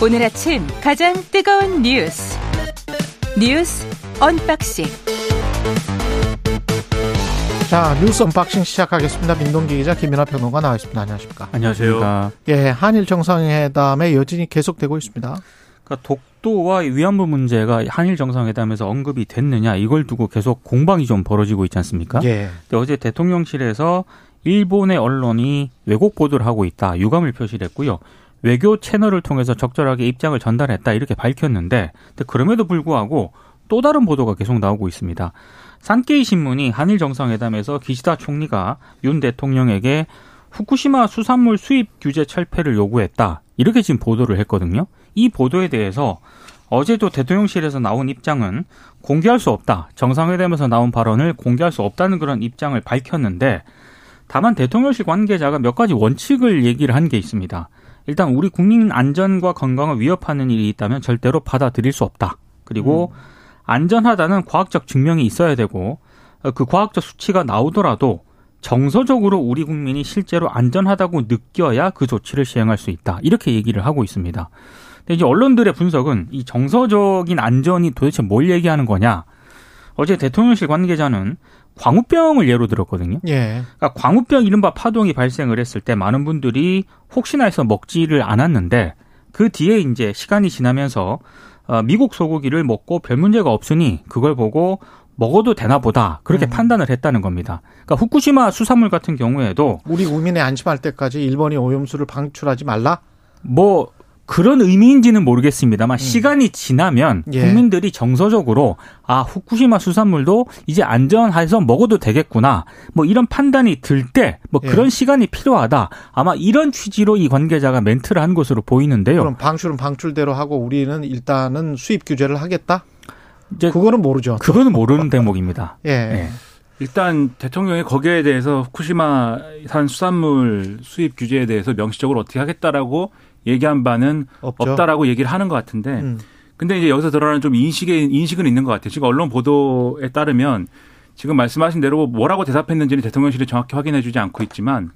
오늘 아침 가장 뜨거운 뉴스 뉴스 언박싱 자 뉴스 언박싱 시작하겠습니다. 민동기 기자 김민하 평론가 나와 있습니다. 안녕하십니까? 안녕하세요. 예, 한일 정상회담의 여진이 계속되고 있습니다. 그러니까 독도와 위안부 문제가 한일 정상회담에서 언급이 됐느냐 이걸 두고 계속 공방이 좀 벌어지고 있지 않습니까? 예. 근데 어제 대통령실에서 일본의 언론이 왜곡 보도를 하고 있다 유감을 표시를 했고요. 외교 채널을 통해서 적절하게 입장을 전달했다 이렇게 밝혔는데 그럼에도 불구하고 또 다른 보도가 계속 나오고 있습니다. 산케이 신문이 한일 정상회담에서 기시다 총리가 윤 대통령에게 후쿠시마 수산물 수입 규제 철폐를 요구했다. 이렇게 지금 보도를 했거든요. 이 보도에 대해서 어제도 대통령실에서 나온 입장은 공개할 수 없다. 정상회담에서 나온 발언을 공개할 수 없다는 그런 입장을 밝혔는데 다만 대통령실 관계자가 몇 가지 원칙을 얘기를 한 게 있습니다. 일단 우리 국민 안전과 건강을 위협하는 일이 있다면 절대로 받아들일 수 없다. 그리고 음. 안전하다는 과학적 증명이 있어야 되고 그 과학적 수치가 나오더라도 정서적으로 우리 국민이 실제로 안전하다고 느껴야 그 조치를 시행할 수 있다. 이렇게 얘기를 하고 있습니다. 근데 이제 언론들의 분석은 이 정서적인 안전이 도대체 뭘 얘기하는 거냐? 어제 대통령실 관계자는 광우병을 예로 들었거든요. 예. 그러니까 광우병 이른바 파동이 발생을 했을 때 많은 분들이 혹시나 해서 먹지를 않았는데 그 뒤에 이제 시간이 지나면서 어, 미국 소고기를 먹고 별 문제가 없으니 그걸 보고 먹어도 되나 보다 그렇게 음. 판단을 했다는 겁니다. 그러니까 후쿠시마 수산물 같은 경우에도 우리 국민이 안심할 때까지 일본이 오염수를 방출하지 말라? 뭐 그런 의미인지는 모르겠습니다만 음. 시간이 지나면 예. 국민들이 정서적으로 아 후쿠시마 수산물도 이제 안전해서 먹어도 되겠구나 뭐 이런 판단이 들 때뭐 예. 그런 시간이 필요하다 아마 이런 취지로 이 관계자가 멘트를 한 것으로 보이는데요. 그럼 방출은 방출대로 하고 우리는 일단은 수입 규제를 하겠다. 이제 그거는 모르죠. 그거는 모르는 대목입니다. 예. 예. 일단 대통령이 거기에 대해서 후쿠시마산 수산물 수입 규제에 대해서 명시적으로 어떻게 하겠다라고 얘기한 바는 없죠. 없다라고 얘기를 하는 것 같은데 음. 근데 이제 여기서 드러나는 좀 인식의 인식은 있는 것 같아요. 지금 언론 보도에 따르면 지금 말씀하신 대로 뭐라고 대답했는지는 대통령실이 정확히 확인해 주지 않고 있지만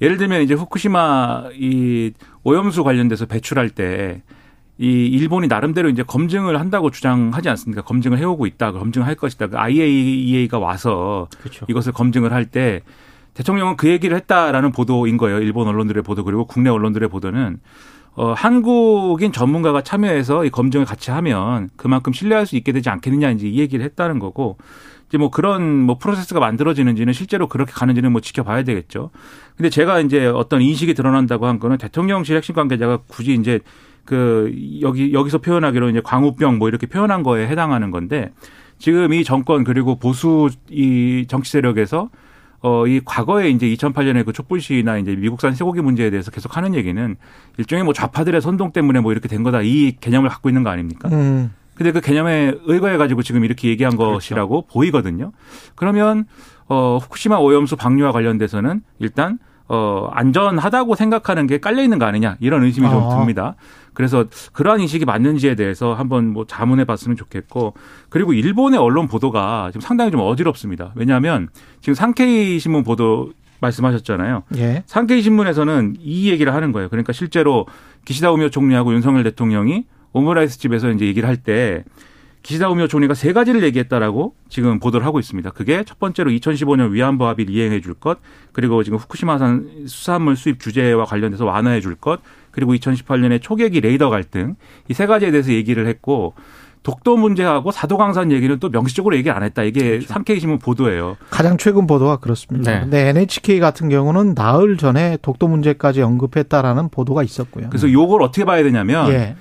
예를 들면 이제 후쿠시마 이 오염수 관련돼서 배출할 때 이 일본이 나름대로 이제 검증을 한다고 주장하지 않습니까? 검증을 해오고 있다, 검증을 할 것이다. 그 IAEA가 와서 그렇죠. 이것을 검증을 할때 대통령은 그 얘기를 했다라는 보도인 거예요. 일본 언론들의 보도 그리고 국내 언론들의 보도는 어, 한국인 전문가가 참여해서 이 검증을 같이 하면 그만큼 신뢰할 수 있게 되지 않겠느냐 이제 이 얘기를 했다는 거고 이제 뭐 그런 뭐 프로세스가 만들어지는지는 실제로 그렇게 가는지는 뭐 지켜봐야 되겠죠. 근데 제가 이제 어떤 인식이 드러난다고 한 거는 대통령실 핵심 관계자가 굳이 이제 그 여기 여기서 표현하기로 이제 광우병 뭐 이렇게 표현한 거에 해당하는 건데 지금 이 정권 그리고 보수 이 정치 세력에서 어, 이 과거에 이제 2008년에 그 촛불 시위나 이제 미국산 쇠고기 문제에 대해서 계속 하는 얘기는 일종의 뭐 좌파들의 선동 때문에 뭐 이렇게 된 거다 이 개념을 갖고 있는 거 아닙니까? 음. 근데 그 개념에 의거해 가지고 지금 이렇게 얘기한 그렇죠. 것이라고 보이거든요. 그러면 어, 후쿠시마 오염수 방류와 관련돼서는 일단 어, 안전하다고 생각하는 게 깔려 있는 거 아니냐 이런 의심이 아. 좀 듭니다. 그래서 그러한 인식이 맞는지에 대해서 한번 뭐 자문해 봤으면 좋겠고 그리고 일본의 언론 보도가 지금 상당히 좀 어지럽습니다. 왜냐하면 지금 상케이 신문 보도 말씀하셨잖아요. 예. 상케이 신문에서는 이 얘기를 하는 거예요. 그러니까 실제로 기시다 우미오 총리하고 윤석열 대통령이 오므라이스 집에서 이제 얘기를 할 때 기시다 우미오 총리가 세 가지를 얘기했다라고 지금 보도를 하고 있습니다. 그게 첫 번째로 2015년 위안부 합의를 이행해 줄 것, 그리고 지금 후쿠시마산 수산물 수입 규제와 관련돼서 완화해 줄 것, 그리고 2018년에 초계기 레이더 갈등 이 세 가지에 대해서 얘기를 했고 독도 문제하고 사도강산 얘기는 또 명시적으로 얘기 안 했다. 이게 그렇죠. 상케이 신문 보도예요. 가장 최근 보도가 그렇습니다. 네. 근데 NHK 같은 경우는 나흘 전에 독도 문제까지 언급했다라는 보도가 있었고요. 그래서 요걸 어떻게 봐야 되냐면 예.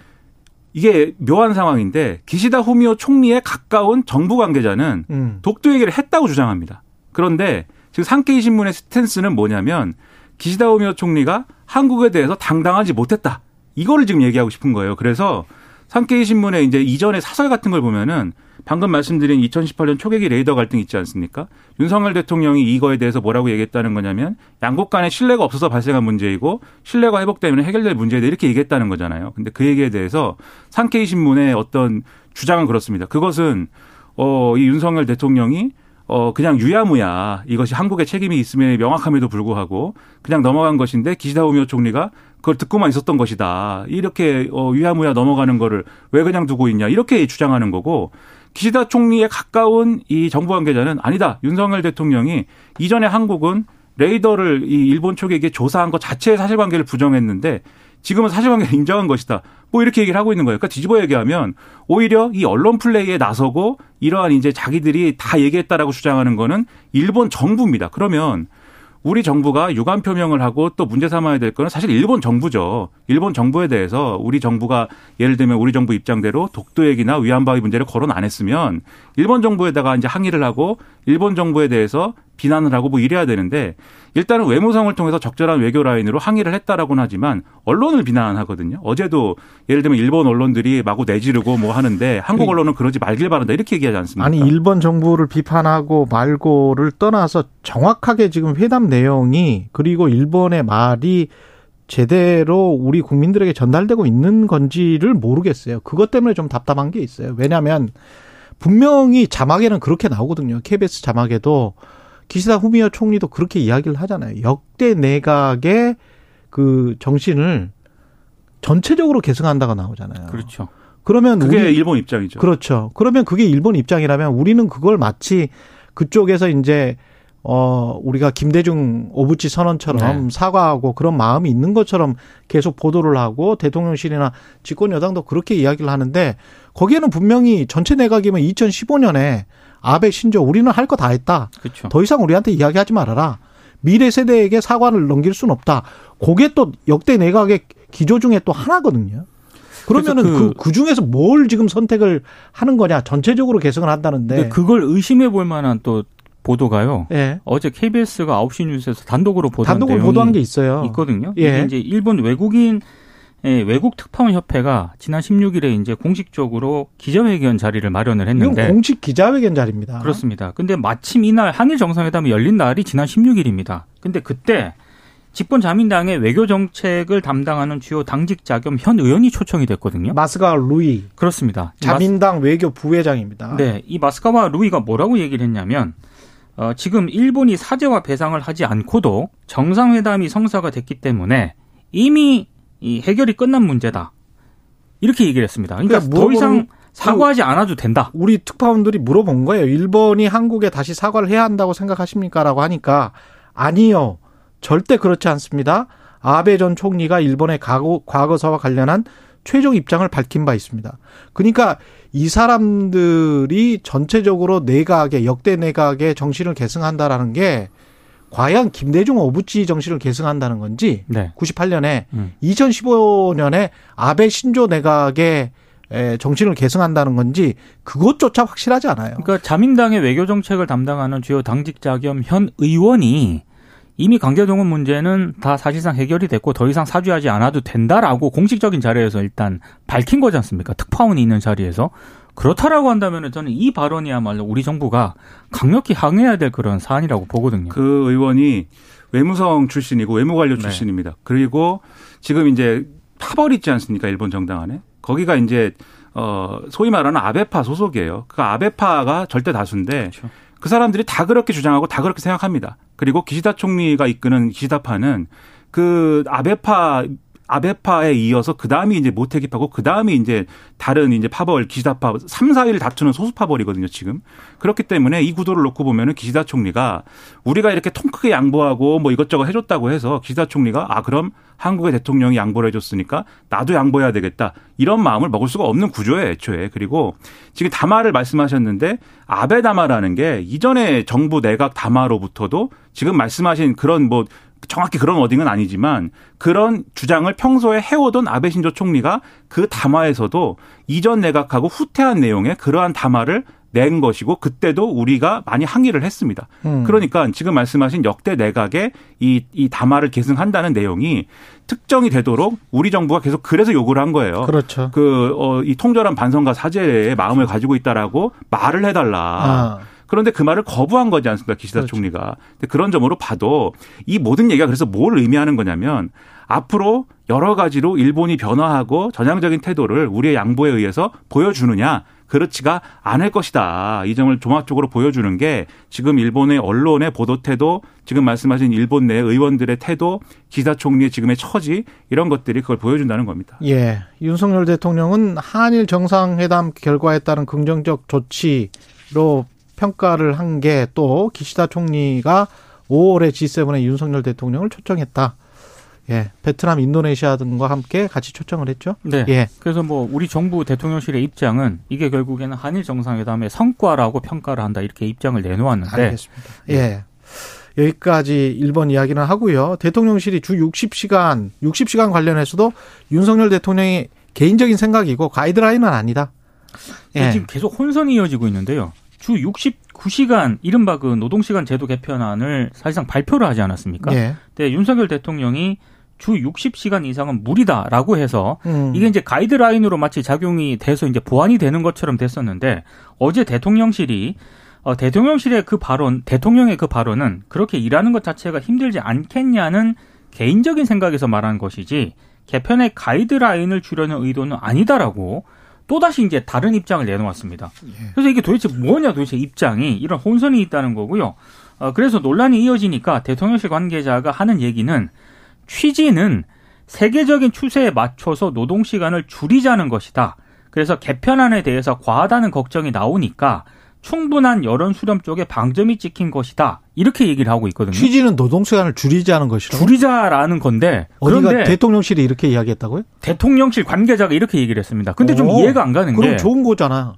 이게 묘한 상황인데 기시다 후미오 총리에 가까운 정부 관계자는 음. 독도 얘기를 했다고 주장합니다. 그런데 지금 상케이 신문의 스탠스는 뭐냐면 기시다 후미오 총리가 한국에 대해서 당당하지 못했다. 이거를 지금 얘기하고 싶은 거예요. 그래서 산케이 신문에 이제 이전에 사설 같은 걸 보면은 방금 말씀드린 2018년 초계기 레이더 갈등 있지 않습니까? 윤석열 대통령이 이거에 대해서 뭐라고 얘기했다는 거냐면 양국 간에 신뢰가 없어서 발생한 문제이고 신뢰가 회복되면 해결될 문제다 이렇게 얘기했다는 거잖아요. 근데 그 얘기에 대해서 산케이 신문의 어떤 주장은 그렇습니다. 그것은 어, 이 윤석열 대통령이 어 그냥 유야무야 이것이 한국의 책임이 있음에 명확함에도 불구하고 그냥 넘어간 것인데 기시다 우미오 총리가 그걸 듣고만 있었던 것이다. 이렇게 어 유야무야 넘어가는 거를 왜 그냥 두고 있냐 이렇게 주장하는 거고 기시다 총리에 가까운 이 정부 관계자는 아니다. 윤석열 대통령이 이전에 한국은 레이더를 이 일본 쪽에게 조사한 것 자체의 사실관계를 부정했는데 지금은 사실관계를 인정한 것이다. 뭐 이렇게 얘기를 하고 있는 거예요. 그러니까 뒤집어 얘기하면 오히려 이 언론 플레이에 나서고 이러한 이제 자기들이 다 얘기했다라고 주장하는 거는 일본 정부입니다. 그러면 우리 정부가 유감 표명을 하고 또 문제 삼아야 될 거는 사실 일본 정부죠. 일본 정부에 대해서 우리 정부가 예를 들면 우리 정부 입장대로 독도 얘기나 위안바위 문제를 거론 안 했으면 일본 정부에다가 이제 항의를 하고 일본 정부에 대해서 비난을 하고 뭐 이래야 되는데 일단은 외무성을 통해서 적절한 외교 라인으로 항의를 했다라고는 하지만 언론을 비난하거든요. 어제도 예를 들면 일본 언론들이 마구 내지르고 뭐 하는데 한국 언론은 그러지 말길 바란다 이렇게 얘기하지 않습니까? 아니 일본 정부를 비판하고 말고를 떠나서 정확하게 지금 회담 내용이 그리고 일본의 말이 제대로 우리 국민들에게 전달되고 있는 건지를 모르겠어요. 그것 때문에 좀 답답한 게 있어요. 왜냐하면 분명히 자막에는 그렇게 나오거든요. KBS 자막에도 기시다 후미오 총리도 그렇게 이야기를 하잖아요. 역대 내각의 그 정신을 전체적으로 계승한다가 나오잖아요. 그렇죠. 그러면 그게 우리, 일본 입장이죠. 그렇죠. 그러면 그게 일본 입장이라면 우리는 그걸 마치 그쪽에서 이제 어 우리가 김대중 오부치 선언처럼 네. 사과하고 그런 마음이 있는 것처럼 계속 보도를 하고 대통령실이나 집권 여당도 그렇게 이야기를 하는데 거기에는 분명히 전체 내각이면 2015년에 아베 신조 우리는 할 거 다 했다. 그렇죠. 더 이상 우리한테 이야기하지 말아라. 미래 세대에게 사과를 넘길 수는 없다. 그게 또 역대 내각의 기조 중에 또 하나거든요. 그러면은 그, 그, 그, 중에서 뭘 지금 선택을 하는 거냐. 전체적으로 개성을 한다는데. 그걸 의심해 볼 만한 또 보도가요. 예. 어제 KBS가 9시 뉴스에서 단독으로 보도한 단독으로 보도한 게 있어요. 있거든요. 예. 이게 이제 일본 외국인 예, 외국 특파원 협회가 지난 16일에 이제 공식적으로 기자회견 자리를 마련을 했는데 이건 공식 기자회견 자리입니다. 그렇습니다. 근데 마침 이날 한일 정상회담이 열린 날이 지난 16일입니다. 근데 그때 집권 자민당의 외교 정책을 담당하는 주요 당직자 겸 현 의원이 초청이 됐거든요. 마스가 루이. 그렇습니다. 자민당 마스... 외교 부회장입니다. 네, 이 마스카와 루이가 뭐라고 얘기를 했냐면 어, 지금 일본이 사죄와 배상을 하지 않고도 정상회담이 성사가 됐기 때문에 이미 이 해결이 끝난 문제다. 이렇게 얘기를 했습니다. 그러니까, 그러니까 더 이상 사과하지 않아도 된다. 우리 특파원들이 물어본 거예요. 일본이 한국에 다시 사과를 해야 한다고 생각하십니까? 라고 하니까 아니요. 절대 그렇지 않습니다. 아베 전 총리가 일본의 과거, 과거사와 관련한 최종 입장을 밝힌 바 있습니다. 그러니까 이 사람들이 전체적으로 내각의 역대 내각의 정신을 계승한다라는 게 과연 김대중 오부치 정신을 계승한다는 건지 네. 98년에 음. 2015년에 아베 신조 내각의 정신을 계승한다는 건지 그것조차 확실하지 않아요. 그러니까 자민당의 외교 정책을 담당하는 주요 당직자 겸 현 의원이 이미 강제동원 문제는 다 사실상 해결이 됐고 더 이상 사죄하지 않아도 된다라고 공식적인 자리에서 일단 밝힌 거지 않습니까? 특파원이 있는 자리에서. 그렇다라고 한다면 저는 이 발언이야말로 우리 정부가 강력히 항의해야 될 그런 사안이라고 보거든요. 그 의원이 외무성 출신이고 외무관료 네. 출신입니다. 네. 그리고 지금 이제 파벌 있지 않습니까? 일본 정당 안에. 거기가 이제 어 소위 말하는 아베파 소속이에요. 그 아베파가 절대 다수인데 그렇죠. 그 사람들이 다 그렇게 주장하고 다 그렇게 생각합니다. 그리고 기시다 총리가 이끄는 기시다파는 그 아베파 아베파에 이어서 그 다음이 이제 모태기파고 그 다음이 이제 다른 이제 파벌 기시다파 3, 4위를 다투는 소수 파벌이거든요, 지금. 그렇기 때문에 이 구도를 놓고 보면은 기시다 총리가 우리가 이렇게 통 크게 양보하고 뭐 이것저것 해줬다고 해서 기시다 총리가 아, 그럼 한국의 대통령이 양보를 해줬으니까 나도 양보해야 되겠다. 이런 마음을 먹을 수가 없는 구조예요, 애초에. 그리고 지금 담화를 말씀하셨는데 아베 담화라는 게 이전에 정부 내각 담화로부터도 지금 말씀하신 그런 뭐 정확히 그런 워딩은 아니지만 그런 주장을 평소에 해오던 아베 신조 총리가 그 담화에서도 이전 내각하고 후퇴한 내용의 그러한 담화를 낸 것이고 그때도 우리가 많이 항의를 했습니다. 음. 그러니까 지금 말씀하신 역대 내각의 이, 이 담화를 계승한다는 내용이 특정이 되도록 우리 정부가 계속 그래서 요구를 한 거예요. 그렇죠. 그, 어, 이 통절한 반성과 사죄의 마음을 가지고 있다라고 말을 해달라. 아. 그런데 그 말을 거부한 거지 않습니까? 기시다 그렇죠. 총리가. 그런 점으로 봐도 이 모든 얘기가 그래서 뭘 의미하는 거냐면 앞으로 여러 가지로 일본이 변화하고 전향적인 태도를 우리의 양보에 의해서 보여주느냐 그렇지가 않을 것이다. 이 점을 종합적으로 보여주는 게 지금 일본의 언론의 보도 태도, 지금 말씀하신 일본 내 의원들의 태도, 기사 총리의 지금의 처지 이런 것들이 그걸 보여준다는 겁니다. 예. 윤석열 대통령은 한일 정상회담 결과에 따른 긍정적 조치로 평가를 한 게 또 기시다 총리가 5월에 G7에 윤석열 대통령을 초청했다. 예, 베트남, 인도네시아 등과 함께 같이 초청을 했죠. 네. 예. 그래서 뭐 우리 정부 대통령실의 입장은 이게 결국에는 한일 정상회담의 성과라고 평가를 한다 이렇게 입장을 내놓았는데. 알겠습니다. 예. 여기까지 1번 이야기는 하고요. 대통령실이 주 60시간, 60시간 관련해서도 윤석열 대통령의 개인적인 생각이고 가이드라인은 아니다. 예. 지금 계속 혼선이 이어지고 있는데요. 주 69시간 이른바 그 노동시간 제도 개편안을 사실상 발표를 하지 않았습니까? 예. 근데 윤석열 대통령이 주 60시간 이상은 무리다라고 해서 음. 이게 이제 가이드라인으로 마치 작용이 돼서 이제 보완이 되는 것처럼 됐었는데 어제 대통령실이 어, 대통령실의 그 발언, 대통령의 그 발언은 그렇게 일하는 것 자체가 힘들지 않겠냐는 개인적인 생각에서 말한 것이지 개편의 가이드라인을 주려는 의도는 아니다라고 또다시 이제 다른 입장을 내놓았습니다. 예. 그래서 이게 도대체 뭐냐 도대체 입장이 이런 혼선이 있다는 거고요. 어, 그래서 논란이 이어지니까 대통령실 관계자가 하는 얘기는 취지는 세계적인 추세에 맞춰서 노동 시간을 줄이자는 것이다. 그래서 개편안에 대해서 과하다는 걱정이 나오니까 충분한 여론 수렴 쪽에 방점이 찍힌 것이다. 이렇게 얘기를 하고 있거든요. 취지는 노동 시간을 줄이자는 것이라. 줄이자라는 건데. 그런데 대통령실이 이렇게 이야기했다고요? 대통령실 관계자가 이렇게 얘기를 했습니다. 근데 좀 이해가 안 가는 그럼 게. 그럼 좋은 거잖아.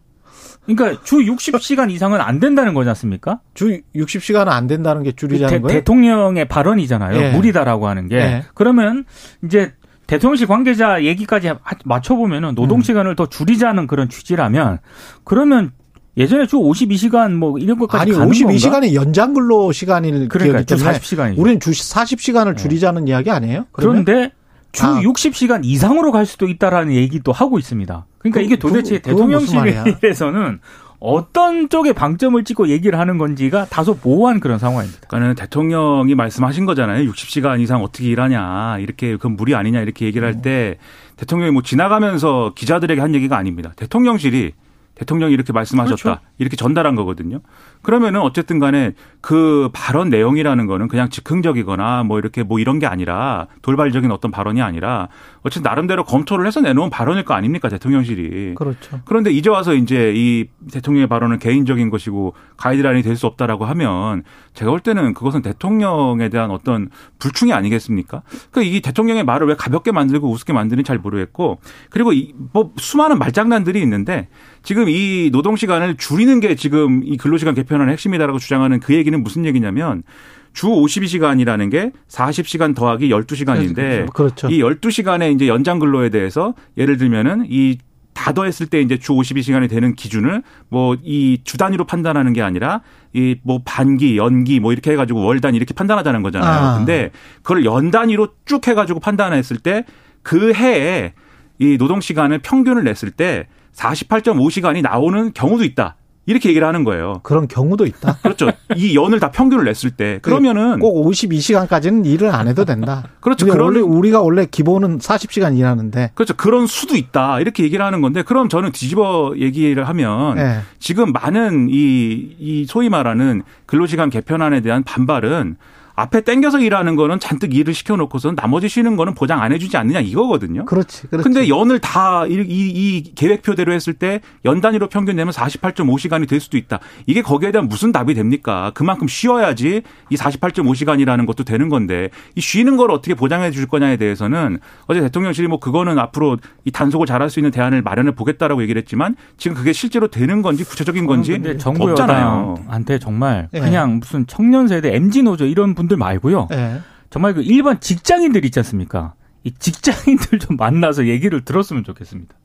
그러니까 주 60시간 이상은 안 된다는 거지 않습니까? 주 60시간은 안 된다는 게 줄이자는 대, 거예요? 대통령의 발언이잖아요. 예. 무리다라고 하는 게. 예. 그러면 이제 대통령실 관계자 얘기까지 맞춰보면은 노동 시간을 음. 더 줄이자는 그런 취지라면 그러면 예전에 주 52시간 뭐 이런 것까지 아니 52시간이 연장 근로 시간일 그러니까 주 40시간이죠. 우리는 주 40시간을 줄이자는 네. 이야기 아니에요? 그러면? 그런데 주 아. 60시간 이상으로 갈 수도 있다라는 얘기도 하고 있습니다. 그러니까 그, 이게 도대체 그, 대통령실에서는 어떤 쪽에 방점을 찍고 얘기를 하는 건지가 다소 모호한 그런 상황입니다. 그러니까는 대통령이 말씀하신 거잖아요. 60시간 이상 어떻게 일하냐. 이렇게 그건 무리 아니냐. 이렇게 얘기를 할때 음. 대통령이 뭐 지나가면서 기자들에게 한 얘기가 아닙니다. 대통령실이 대통령이 이렇게 말씀하셨다. 그렇죠. 이렇게 전달한 거거든요. 그러면은 어쨌든 간에 그 발언 내용이라는 거는 그냥 즉흥적이거나 뭐 이렇게 뭐 이런 게 아니라 돌발적인 어떤 발언이 아니라 어쨌든 나름대로 검토를 해서 내놓은 발언일 거 아닙니까 대통령실이. 그렇죠. 그런데 이제 와서 이제 이 대통령의 발언은 개인적인 것이고 가이드라인이 될 수 없다라고 하면 제가 볼 때는 그것은 대통령에 대한 어떤 불충이 아니겠습니까? 그러니까 이 대통령의 말을 왜 가볍게 만들고 우습게 만드는지 잘 모르겠고 그리고 이뭐 수많은 말장난들이 있는데 지금 이 노동 시간을 줄이는 게 지금 이 근로시간 개편안의 핵심이다라고 주장하는 그 얘기는 무슨 얘기냐면 주 52시간이라는 게 40시간 더하기 12시간인데 그렇죠. 이 12시간의 이제 연장 근로에 대해서 예를 들면은 이다 더했을 때 이제 주 52시간이 되는 기준을 뭐 이 주 단위로 판단하는 게 아니라 이 뭐 반기, 연기 뭐 이렇게 해가지고 월 단위 이렇게 판단하자는 거잖아요. 아. 근데 그걸 연 단위로 쭉 해가지고 판단했을 때 그 해에 이 노동 시간을 평균을 냈을 때 48.5시간이 나오는 경우도 있다. 이렇게 얘기를 하는 거예요. 그런 경우도 있다. 그렇죠. 이 연을 다 평균을 냈을 때 그러면은 꼭 52시간까지는 일을 안 해도 된다. 그렇죠. 그런 원래 우리가 원래 기본은 40시간 일하는데 그렇죠. 그런 수도 있다. 이렇게 얘기를 하는 건데 그럼 저는 뒤집어 얘기를 하면 네. 지금 많은 이, 이 소위 말하는 근로시간 개편안에 대한 반발은 앞에 땡겨서 일하는 거는 잔뜩 일을 시켜놓고서 나머지 쉬는 거는 보장 안 해주지 않느냐 이거거든요. 그렇지. 그렇지. 근데 연을 다이 이, 이 계획표대로 했을 때 연 단위로 평균 내면 48.5시간이 될 수도 있다. 이게 거기에 대한 무슨 답이 됩니까? 그만큼 쉬어야지 이 48.5시간이라는 것도 되는 건데 이 쉬는 걸 어떻게 보장해 줄 거냐에 대해서는 어제 대통령실이 뭐 그거는 앞으로 이 단속을 잘할 수 있는 대안을 마련해 보겠다라고 얘기를 했지만 지금 그게 실제로 되는 건지 구체적인 건지 정부 없잖아요. 한테 정말 예. 그냥 무슨 청년 세대 MZ 노조 이런 분 분들 말고요. 네. 정말 그 일반 직장인들 있지 않습니까? 이 직장인들 좀 만나서 얘기를 들었으면 좋겠습니다.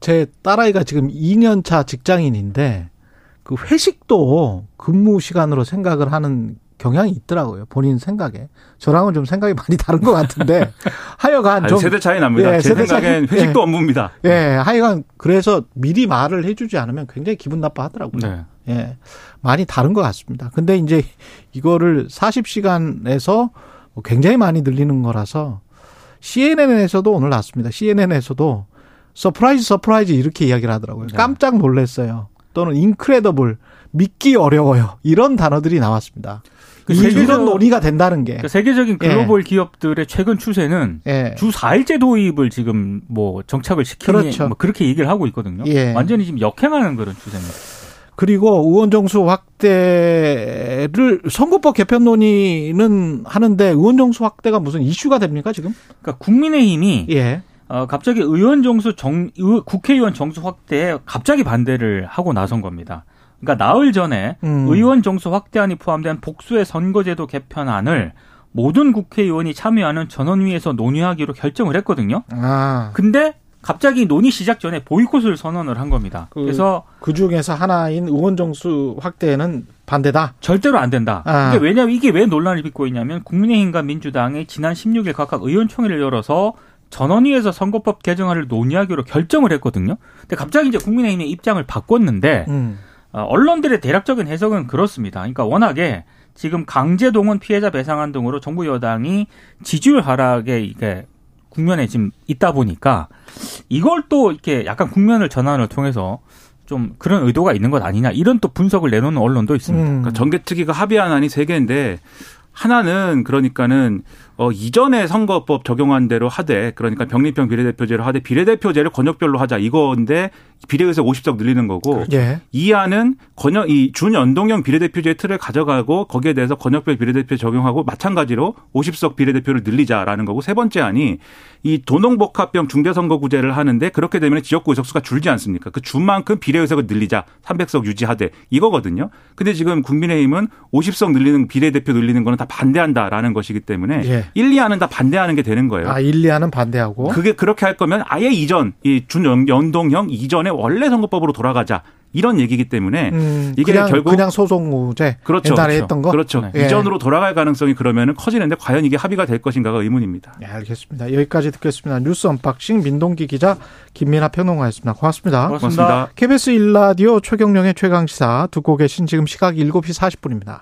제 딸아이가 지금 2년 차 직장인인데 그 회식도 근무 시간으로 생각을 하는 경향이 있더라고요. 본인 생각에. 저랑은 좀 생각이 많이 다른 것 같은데 하여간 좀 세대 차이 납니다. 예, 제 세대 생각엔 차이, 회식도 예, 업무입니다. 예, 하여간 그래서 미리 말을 해주지 않으면 굉장히 기분 나빠하더라고요. 네. 예, 많이 다른 것 같습니다. 근데 이제 이거를 40시간에서 굉장히 많이 늘리는 거라서 CNN에서도 오늘 났습니다. CNN에서도 surprise surprise 이렇게 이야기를 하더라고요. 네. 깜짝 놀랐어요. 또는 incredible 믿기 어려워요. 이런 단어들이 나왔습니다. 그 세계적, 이런 논의가 된다는 게. 그 세계적인 예. 글로벌 예. 기업들의 최근 추세는 예. 주 4일제 도입을 지금 뭐 정착을 시키는 그렇죠. 뭐 그렇게 얘기를 하고 있거든요. 예. 완전히 지금 역행하는 그런 추세입니다. 그리고 의원 정수 확대를 선거법 개편 논의는 하는데 의원 정수 확대가 무슨 이슈가 됩니까 지금? 그러니까 국민의힘이 예. 어, 갑자기 의원 정수 정 국회의원 정수 확대에 갑자기 반대를 하고 나선 겁니다. 그러니까 나흘 전에 음. 의원 정수 확대안이 포함된 복수의 선거제도 개편안을 모든 국회의원이 참여하는 전원위에서 논의하기로 결정을 했거든요. 아. 근데 갑자기 논의 시작 전에 보이콧을 선언을 한 겁니다. 그, 래서 그 중에서 하나인 의원 정수 확대는 반대다. 절대로 안 된다. 아. 이게 왜냐하면 이게 왜 논란을 빚고 있냐면 국민의힘과 민주당이 지난 16일 각각 의원총회를 열어서 전원위에서 선거법 개정안을 논의하기로 결정을 했거든요. 근데 갑자기 이제 국민의힘의 입장을 바꿨는데 음. 어, 언론들의 대략적인 해석은 그렇습니다. 그러니까 워낙에 지금 강제 동원 피해자 배상안 등으로 정부 여당이 지지율 하락에 이게 국면에 지금 있다 보니까 이걸 또 이렇게 약간 국면을 전환을 통해서 좀 그런 의도가 있는 것 아니냐 이런 또 분석을 내놓는 언론도 있습니다. 음. 그러니까 정개특위가 합의한 안이 세 개인데 하나는 그러니까는 어 이전에 선거법 적용한 대로 하되 그러니까 병립형 비례대표제로 하되 비례대표제를 권역별로 하자 이건데 비례의석 50석 늘리는 거고 예. 이 안은 권역 이 준연동형 비례대표제 틀을 가져가고 거기에 대해서 권역별 비례대표 적용하고 마찬가지로 50석 비례대표를 늘리자라는 거고 세 번째 안이 이 도농복합형 중대선거구제를 하는데 그렇게 되면 지역구 의석수가 줄지 않습니까? 그 준만큼 비례의석을 늘리자 300석 유지하되 이거거든요. 근데 지금 국민의힘은 50석 늘리는 비례대표 늘리는 거는 다 반대한다라는 것이기 때문에 예. 1, 2안은 다 반대하는 게 되는 거예요. 아, 1, 2안은 반대하고 그게 그렇게 할 거면 아예 이전 이 준연동형 이전에 원래 선거법으로 돌아가자. 이런 얘기기 때문에 음, 이게 그냥, 결국 그냥 소송무죄 그렇죠, 옛날에 그렇죠. 했던 거 그렇죠 네. 이전으로 돌아갈 가능성이 그러면은 커지는데 과연 이게 합의가 될 것인가가 의문입니다. 네, 알겠습니다. 여기까지 듣겠습니다. 뉴스 언박싱 민동기 기자 김민하 평론가였습니다. 고맙습니다. 고맙습니다. 고맙습니다. KBS 1라디오 최경영의 최강 시사 듣고 계신 지금 시각 7시 40분입니다.